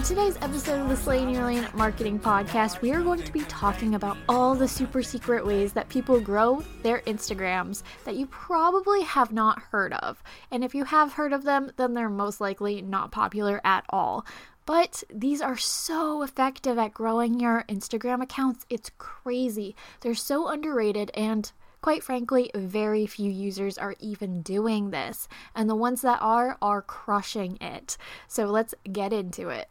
In today's episode of the Slaying Your Lane Marketing Podcast, we are going to be talking about all the super secret ways that people grow their Instagrams that you probably have not heard of. And if you have heard of them, then they're most likely not popular at all. But these are so effective at growing your Instagram accounts. It's crazy. They're so underrated and Quite frankly, very few users are even doing this, and the ones that are are crushing it. So let's get into it.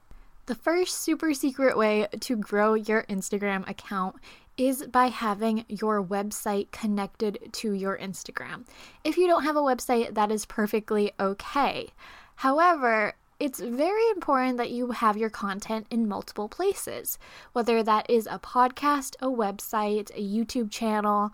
The first super secret way to grow your Instagram account is by having your website connected to your Instagram. If you don't have a website, that is perfectly okay. However, it's very important that you have your content in multiple places, whether that is a podcast, a website, a YouTube channel,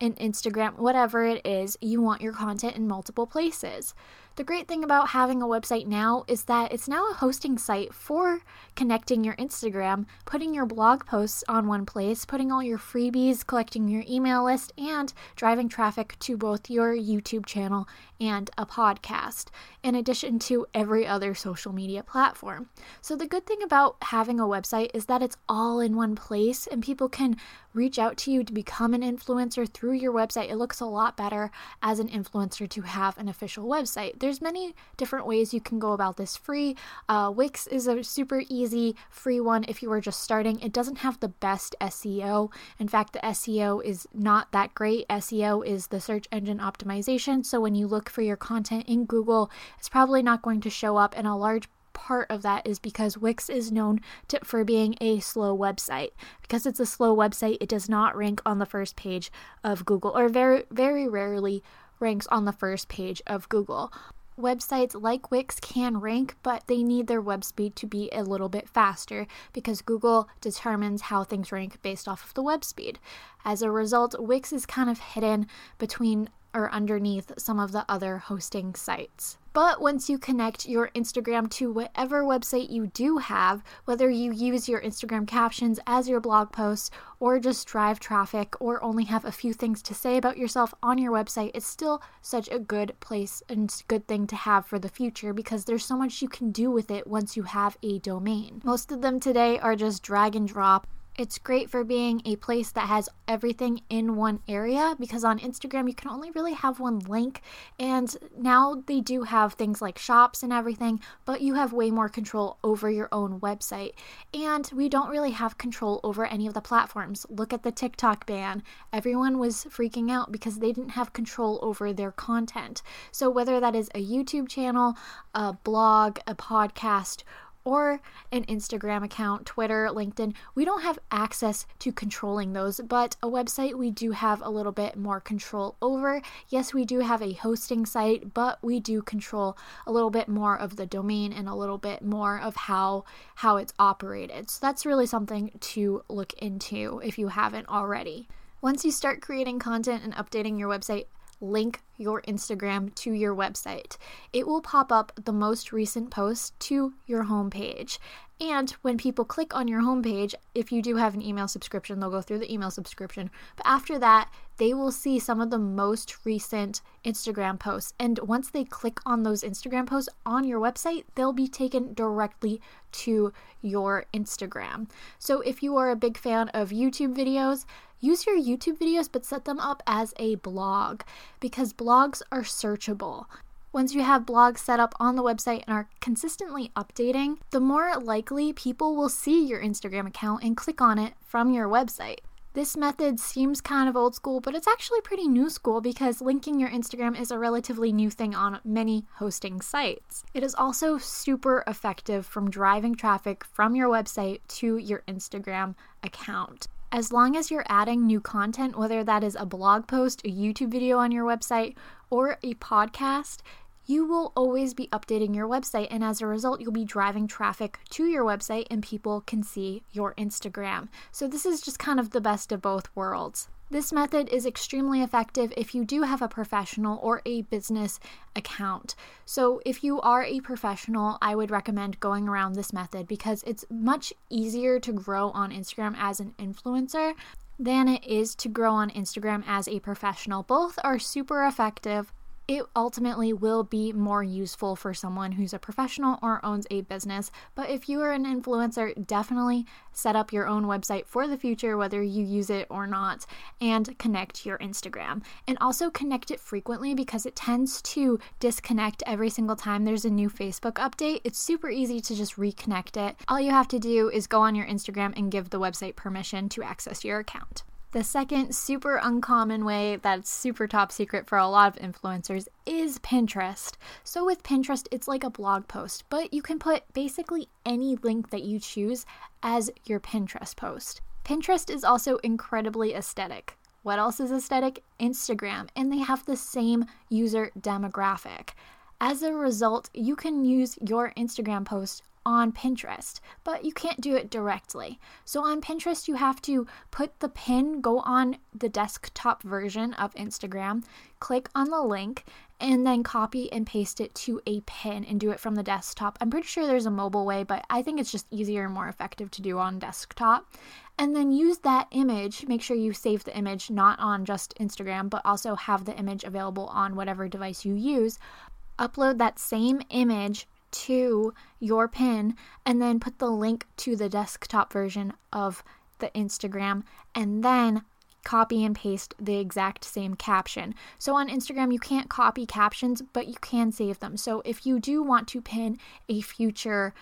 an Instagram, whatever it is, you want your content in multiple places. The great thing about having a website now is that it's now a hosting site for connecting your Instagram, putting your blog posts on one place, putting all your freebies, collecting your email list, and driving traffic to both your YouTube channel and a podcast, in addition to every other social media platform. So, the good thing about having a website is that it's all in one place and people can reach out to you to become an influencer through your website. It looks a lot better as an influencer to have an official website. There's many different ways you can go about this free. Uh, Wix is a super easy free one if you are just starting. It doesn't have the best SEO. In fact, the SEO is not that great. SEO is the search engine optimization. So when you look for your content in Google, it's probably not going to show up, and a large part of that is because Wix is known to, for being a slow website. Because it's a slow website, it does not rank on the first page of Google, or very, very rarely ranks on the first page of Google. Websites like Wix can rank, but they need their web speed to be a little bit faster because Google determines how things rank based off of the web speed. As a result, Wix is kind of hidden between or underneath some of the other hosting sites. But once you connect your Instagram to whatever website you do have, whether you use your Instagram captions as your blog posts or just drive traffic or only have a few things to say about yourself on your website, it's still such a good place and good thing to have for the future because there's so much you can do with it once you have a domain. Most of them today are just drag and drop it's great for being a place that has everything in one area because on Instagram you can only really have one link. And now they do have things like shops and everything, but you have way more control over your own website. And we don't really have control over any of the platforms. Look at the TikTok ban. Everyone was freaking out because they didn't have control over their content. So, whether that is a YouTube channel, a blog, a podcast, or an Instagram account, Twitter, LinkedIn. We don't have access to controlling those, but a website we do have a little bit more control over. Yes, we do have a hosting site, but we do control a little bit more of the domain and a little bit more of how how it's operated. So that's really something to look into if you haven't already. Once you start creating content and updating your website, link your Instagram to your website. It will pop up the most recent post to your homepage. And when people click on your homepage, if you do have an email subscription, they'll go through the email subscription. But after that, they will see some of the most recent Instagram posts. And once they click on those Instagram posts on your website, they'll be taken directly to your Instagram. So if you are a big fan of YouTube videos, use your YouTube videos, but set them up as a blog because blogs are searchable. Once you have blogs set up on the website and are consistently updating, the more likely people will see your Instagram account and click on it from your website. This method seems kind of old school, but it's actually pretty new school because linking your Instagram is a relatively new thing on many hosting sites. It is also super effective from driving traffic from your website to your Instagram account. As long as you're adding new content, whether that is a blog post, a YouTube video on your website, or a podcast, you will always be updating your website, and as a result, you'll be driving traffic to your website and people can see your Instagram. So, this is just kind of the best of both worlds. This method is extremely effective if you do have a professional or a business account. So, if you are a professional, I would recommend going around this method because it's much easier to grow on Instagram as an influencer than it is to grow on Instagram as a professional. Both are super effective it ultimately will be more useful for someone who's a professional or owns a business. But if you are an influencer, definitely set up your own website for the future, whether you use it or not, and connect your Instagram. And also connect it frequently because it tends to disconnect every single time there's a new Facebook update. It's super easy to just reconnect it. All you have to do is go on your Instagram and give the website permission to access your account. The second super uncommon way that's super top secret for a lot of influencers is Pinterest. So, with Pinterest, it's like a blog post, but you can put basically any link that you choose as your Pinterest post. Pinterest is also incredibly aesthetic. What else is aesthetic? Instagram, and they have the same user demographic. As a result, you can use your Instagram post on Pinterest, but you can't do it directly. So on Pinterest, you have to put the pin, go on the desktop version of Instagram, click on the link, and then copy and paste it to a pin and do it from the desktop. I'm pretty sure there's a mobile way, but I think it's just easier and more effective to do on desktop. And then use that image, make sure you save the image not on just Instagram, but also have the image available on whatever device you use. Upload that same image to your pin and then put the link to the desktop version of the Instagram and then copy and paste the exact same caption. So on Instagram, you can't copy captions, but you can save them. So if you do want to pin a future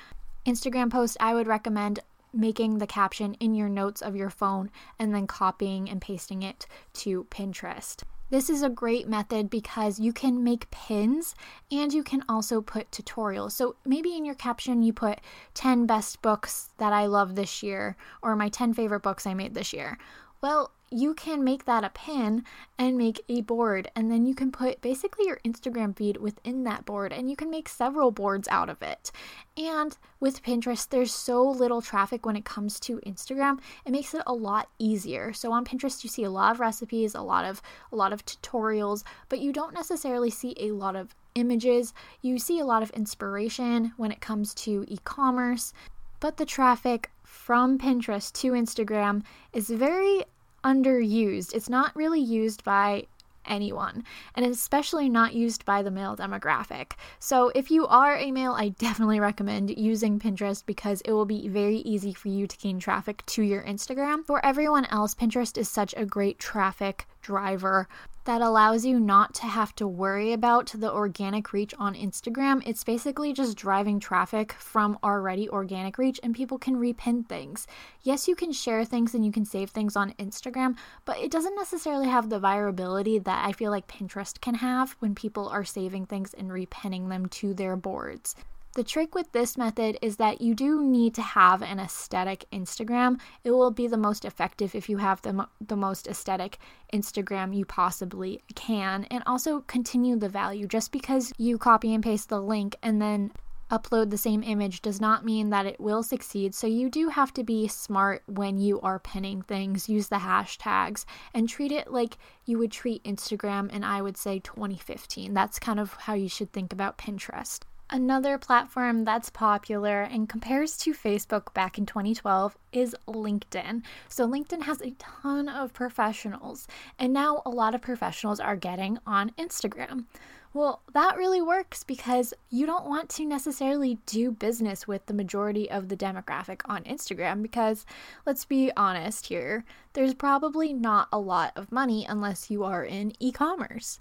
Instagram post, I would recommend making the caption in your notes of your phone and then copying and pasting it to Pinterest. This is a great method because you can make pins and you can also put tutorials. So maybe in your caption you put 10 best books that I love this year or my 10 favorite books I made this year. Well, you can make that a pin and make a board and then you can put basically your Instagram feed within that board and you can make several boards out of it. And with Pinterest there's so little traffic when it comes to Instagram, it makes it a lot easier. So on Pinterest you see a lot of recipes, a lot of a lot of tutorials, but you don't necessarily see a lot of images. You see a lot of inspiration when it comes to e-commerce, but the traffic from Pinterest to Instagram is very underused. It's not really used by anyone, and especially not used by the male demographic. So, if you are a male, I definitely recommend using Pinterest because it will be very easy for you to gain traffic to your Instagram. For everyone else, Pinterest is such a great traffic driver that allows you not to have to worry about the organic reach on Instagram. It's basically just driving traffic from already organic reach, and people can repin things. Yes, you can share things and you can save things on Instagram, but it doesn't necessarily have the virability that I feel like Pinterest can have when people are saving things and repinning them to their boards. The trick with this method is that you do need to have an aesthetic Instagram. It will be the most effective if you have the, the most aesthetic Instagram you possibly can, and also continue the value. Just because you copy and paste the link and then upload the same image does not mean that it will succeed. So you do have to be smart when you are pinning things, use the hashtags, and treat it like you would treat Instagram and I would say 2015. That's kind of how you should think about Pinterest. Another platform that's popular and compares to Facebook back in 2012 is LinkedIn. So, LinkedIn has a ton of professionals, and now a lot of professionals are getting on Instagram. Well, that really works because you don't want to necessarily do business with the majority of the demographic on Instagram because, let's be honest here, there's probably not a lot of money unless you are in e commerce.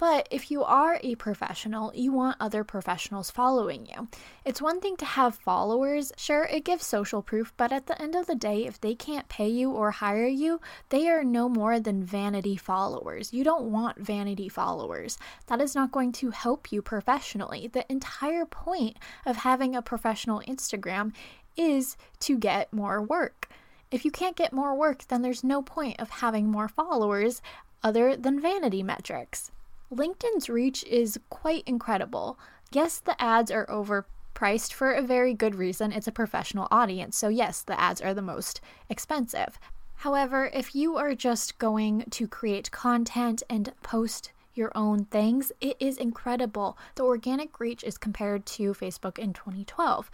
But if you are a professional, you want other professionals following you. It's one thing to have followers, sure, it gives social proof, but at the end of the day, if they can't pay you or hire you, they are no more than vanity followers. You don't want vanity followers. That is not going to help you professionally. The entire point of having a professional Instagram is to get more work. If you can't get more work, then there's no point of having more followers other than vanity metrics. LinkedIn's reach is quite incredible. Yes, the ads are overpriced for a very good reason. It's a professional audience, so yes, the ads are the most expensive. However, if you are just going to create content and post your own things, it is incredible. The organic reach is compared to Facebook in 2012.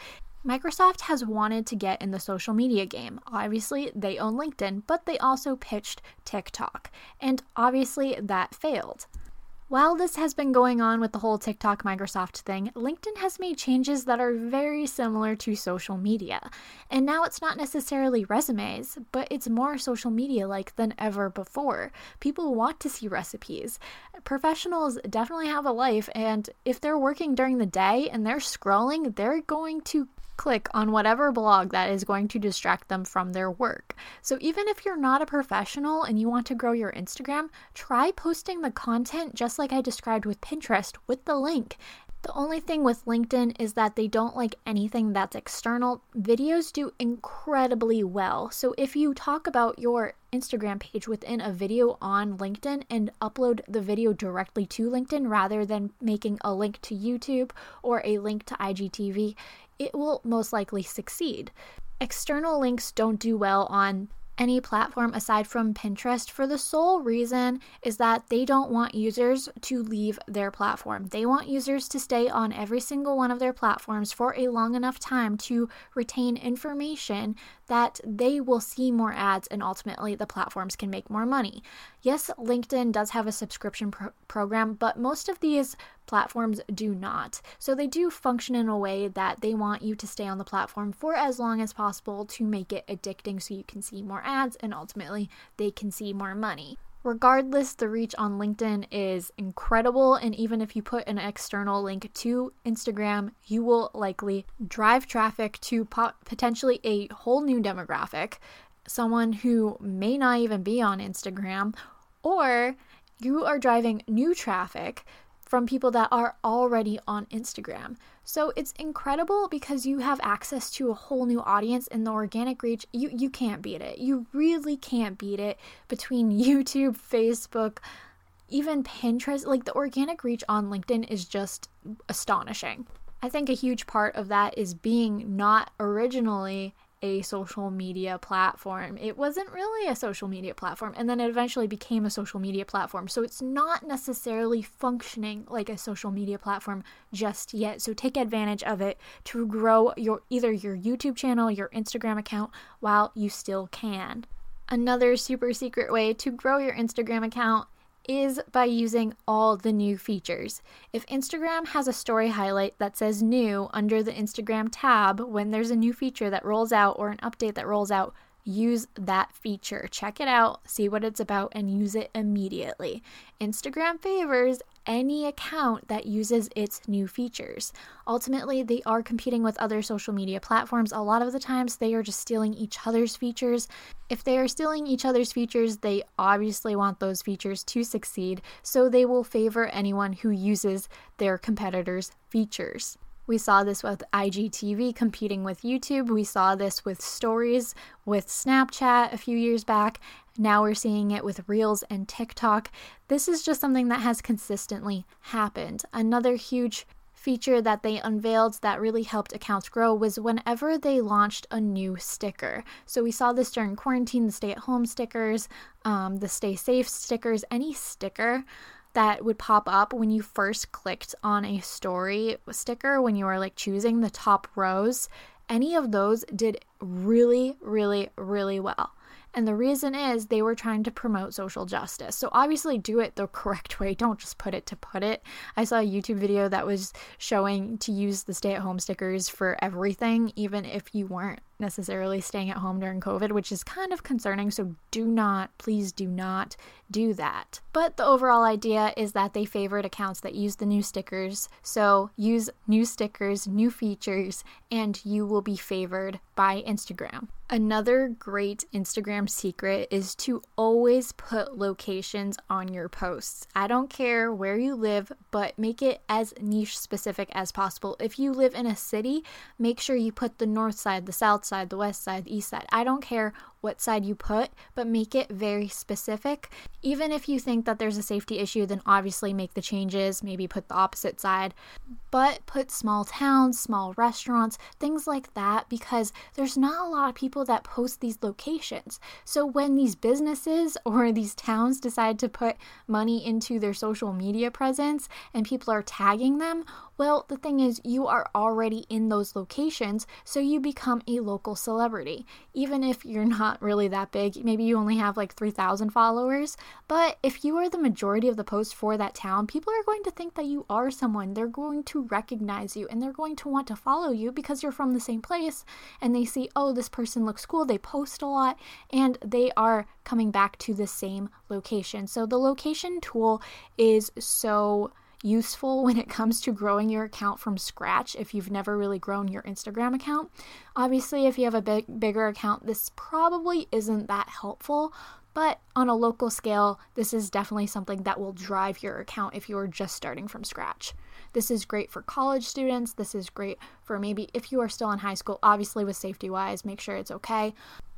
Microsoft has wanted to get in the social media game. Obviously, they own LinkedIn, but they also pitched TikTok, and obviously that failed. While this has been going on with the whole TikTok Microsoft thing, LinkedIn has made changes that are very similar to social media. And now it's not necessarily resumes, but it's more social media like than ever before. People want to see recipes. Professionals definitely have a life, and if they're working during the day and they're scrolling, they're going to click on whatever blog that is going to distract them from their work. So, even if you're not a professional and you want to grow your Instagram, try posting the content just like I described with Pinterest with the link. The only thing with LinkedIn is that they don't like anything that's external. Videos do incredibly well. So if you talk about your Instagram page within a video on LinkedIn and upload the video directly to LinkedIn rather than making a link to YouTube or a link to IGTV, it will most likely succeed. External links don't do well on any platform aside from Pinterest for the sole reason is that they don't want users to leave their platform. They want users to stay on every single one of their platforms for a long enough time to retain information that they will see more ads and ultimately the platforms can make more money. Yes, LinkedIn does have a subscription pro- program, but most of these platforms do not. So they do function in a way that they want you to stay on the platform for as long as possible to make it addicting so you can see more ads and ultimately they can see more money. Regardless, the reach on LinkedIn is incredible, and even if you put an external link to Instagram, you will likely drive traffic to potentially a whole new demographic, someone who may not even be on Instagram, or you are driving new traffic from people that are already on Instagram. So it's incredible because you have access to a whole new audience and the organic reach, you, you can't beat it. You really can't beat it between YouTube, Facebook, even Pinterest. Like the organic reach on LinkedIn is just astonishing. I think a huge part of that is being not originally a social media platform. It wasn't really a social media platform, and then it eventually became a social media platform. So it's not necessarily functioning like a social media platform just yet. So take advantage of it to grow your either your YouTube channel, your Instagram account while you still can. Another super secret way to grow your Instagram account is by using all the new features. If Instagram has a story highlight that says new under the Instagram tab when there's a new feature that rolls out or an update that rolls out, use that feature. Check it out, see what it's about, and use it immediately. Instagram favors any account that uses its new features. Ultimately, they are competing with other social media platforms. A lot of the times, they are just stealing each other's features. If they are stealing each other's features, they obviously want those features to succeed, so they will favor anyone who uses their competitors' features. We saw this with IGTV competing with YouTube. We saw this with stories with Snapchat a few years back. Now we're seeing it with Reels and TikTok. This is just something that has consistently happened. Another huge feature that they unveiled that really helped accounts grow was whenever they launched a new sticker. So we saw this during quarantine the stay at home stickers, um, the stay safe stickers, any sticker that would pop up when you first clicked on a story sticker when you were like choosing the top rows. Any of those did really, really, really well. And the reason is they were trying to promote social justice. So obviously do it the correct way. Don't just put it to put it. I saw a YouTube video that was showing to use the stay at home stickers for everything, even if you weren't necessarily staying at home during COVID, which is kind of concerning. So do not, please do not do that. But the overall idea is that they favored accounts that use the new stickers. So use new stickers, new features, and you will be favored by Instagram. Another great Instagram secret is to always put locations on your posts. I don't care where you live, but make it as niche specific as possible. If you live in a city, make sure you put the north side, the south side, the west side, the east side. I don't care what side you put, but make it very specific. Even if you think that there's a safety issue, then obviously make the changes, maybe put the opposite side, but put small towns, small restaurants, things like that, because there's not a lot of people that post these locations. So when these businesses or these towns decide to put money into their social media presence and people are tagging them, well, the thing is, you are already in those locations, so you become a local celebrity. Even if you're not not really that big. Maybe you only have like 3,000 followers. But if you are the majority of the post for that town, people are going to think that you are someone. They're going to recognize you and they're going to want to follow you because you're from the same place and they see, oh, this person looks cool. They post a lot and they are coming back to the same location. So the location tool is so useful when it comes to growing your account from scratch if you've never really grown your Instagram account. Obviously, if you have a big bigger account, this probably isn't that helpful, but on a local scale, this is definitely something that will drive your account if you are just starting from scratch. This is great for college students. This is great for maybe if you are still in high school, obviously with safety wise, make sure it's okay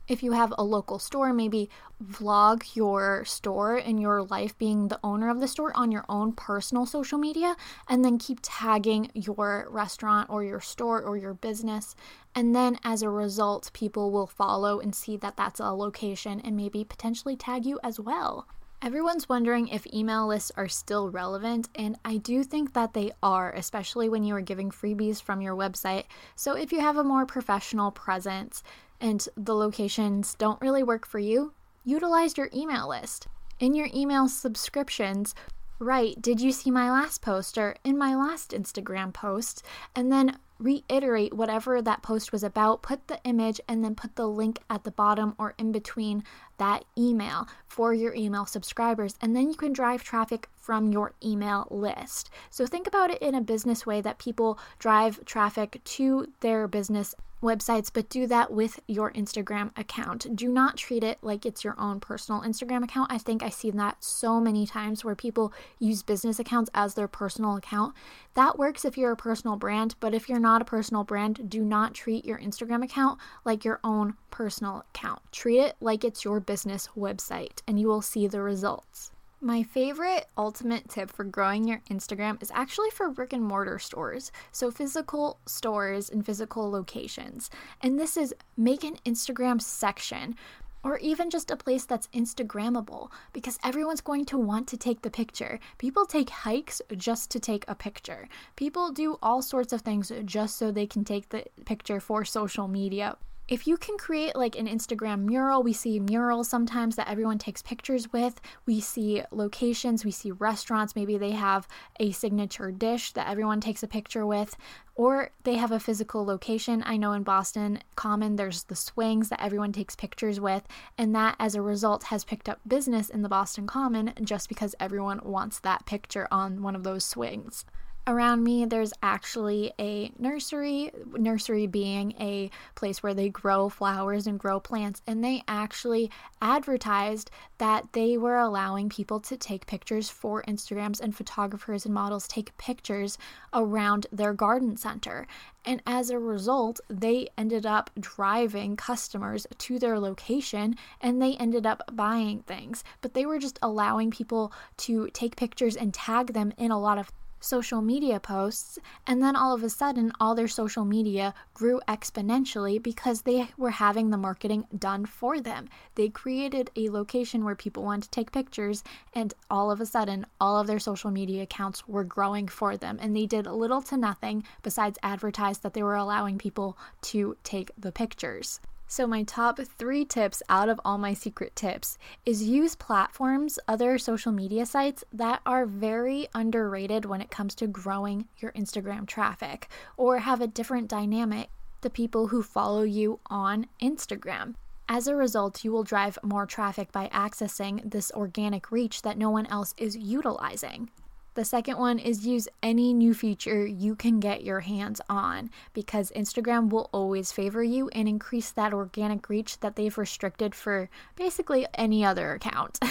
if you have a local store, maybe vlog your store and your life being the owner of the store on your own personal social media, and then keep tagging your restaurant or your store or your business. And then as a result, people will follow and see that that's a location and maybe potentially tag you as well. Everyone's wondering if email lists are still relevant, and I do think that they are, especially when you are giving freebies from your website. So, if you have a more professional presence, and the locations don't really work for you, utilize your email list. In your email subscriptions, write, Did you see my last post or in my last Instagram post? And then reiterate whatever that post was about, put the image, and then put the link at the bottom or in between that email for your email subscribers. And then you can drive traffic from your email list. So think about it in a business way that people drive traffic to their business websites, but do that with your Instagram account. Do not treat it like it's your own personal Instagram account. I think I've seen that so many times where people use business accounts as their personal account. That works if you're a personal brand, but if you're not a personal brand, do not treat your Instagram account like your own personal account. Treat it like it's your business website, and you will see the results. My favorite ultimate tip for growing your Instagram is actually for brick and mortar stores. So, physical stores and physical locations. And this is make an Instagram section or even just a place that's Instagrammable because everyone's going to want to take the picture. People take hikes just to take a picture. People do all sorts of things just so they can take the picture for social media if you can create like an Instagram mural, we see murals sometimes that everyone takes pictures with. We see locations, we see restaurants, maybe they have a signature dish that everyone takes a picture with, or they have a physical location. I know in Boston Common, there's the swings that everyone takes pictures with, and that as a result has picked up business in the Boston Common just because everyone wants that picture on one of those swings around me there's actually a nursery nursery being a place where they grow flowers and grow plants and they actually advertised that they were allowing people to take pictures for Instagrams and photographers and models take pictures around their garden center and as a result, they ended up driving customers to their location and they ended up buying things. But they were just allowing people to take pictures and tag them in a lot of social media posts, and then all of a sudden, all their social media grew exponentially because they were having the marketing done for them. They created a location where people wanted to take pictures, and all of a sudden, all of their social media accounts were growing for them, and they did little to nothing besides advertise that they were allowing people to take the pictures. So, my top three tips out of all my secret tips is use platforms, other social media sites that are very underrated when it comes to growing your Instagram traffic or have a different dynamic the people who follow you on Instagram. As a result, you will drive more traffic by accessing this organic reach that no one else is utilizing. The second one is use any new feature you can get your hands on because Instagram will always favor you and increase that organic reach that they've restricted for basically any other account.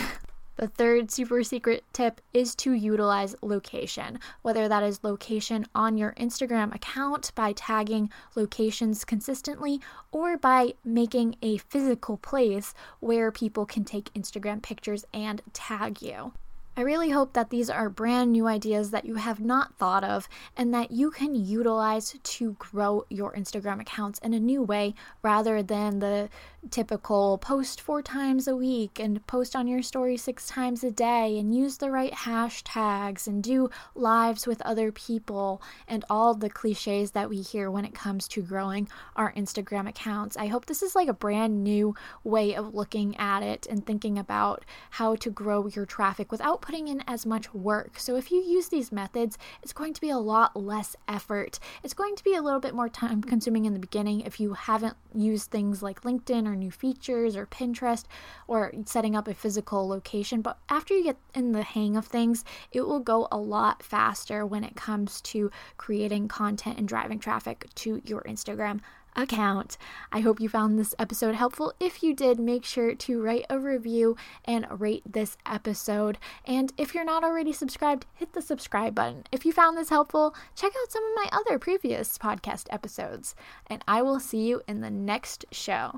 The third super secret tip is to utilize location, whether that is location on your Instagram account by tagging locations consistently or by making a physical place where people can take Instagram pictures and tag you. I really hope that these are brand new ideas that you have not thought of and that you can utilize to grow your Instagram accounts in a new way rather than the typical post four times a week and post on your story six times a day and use the right hashtags and do lives with other people and all the cliches that we hear when it comes to growing our Instagram accounts. I hope this is like a brand new way of looking at it and thinking about how to grow your traffic without putting in as much work. So if you use these methods, it's going to be a lot less effort. It's going to be a little bit more time consuming in the beginning if you haven't used things like LinkedIn or new features or Pinterest or setting up a physical location. But after you get in the hang of things, it will go a lot faster when it comes to creating content and driving traffic to your Instagram account. I hope you found this episode helpful. If you did, make sure to write a review and rate this episode. And if you're not already subscribed, hit the subscribe button. If you found this helpful, check out some of my other previous podcast episodes. And I will see you in the next show.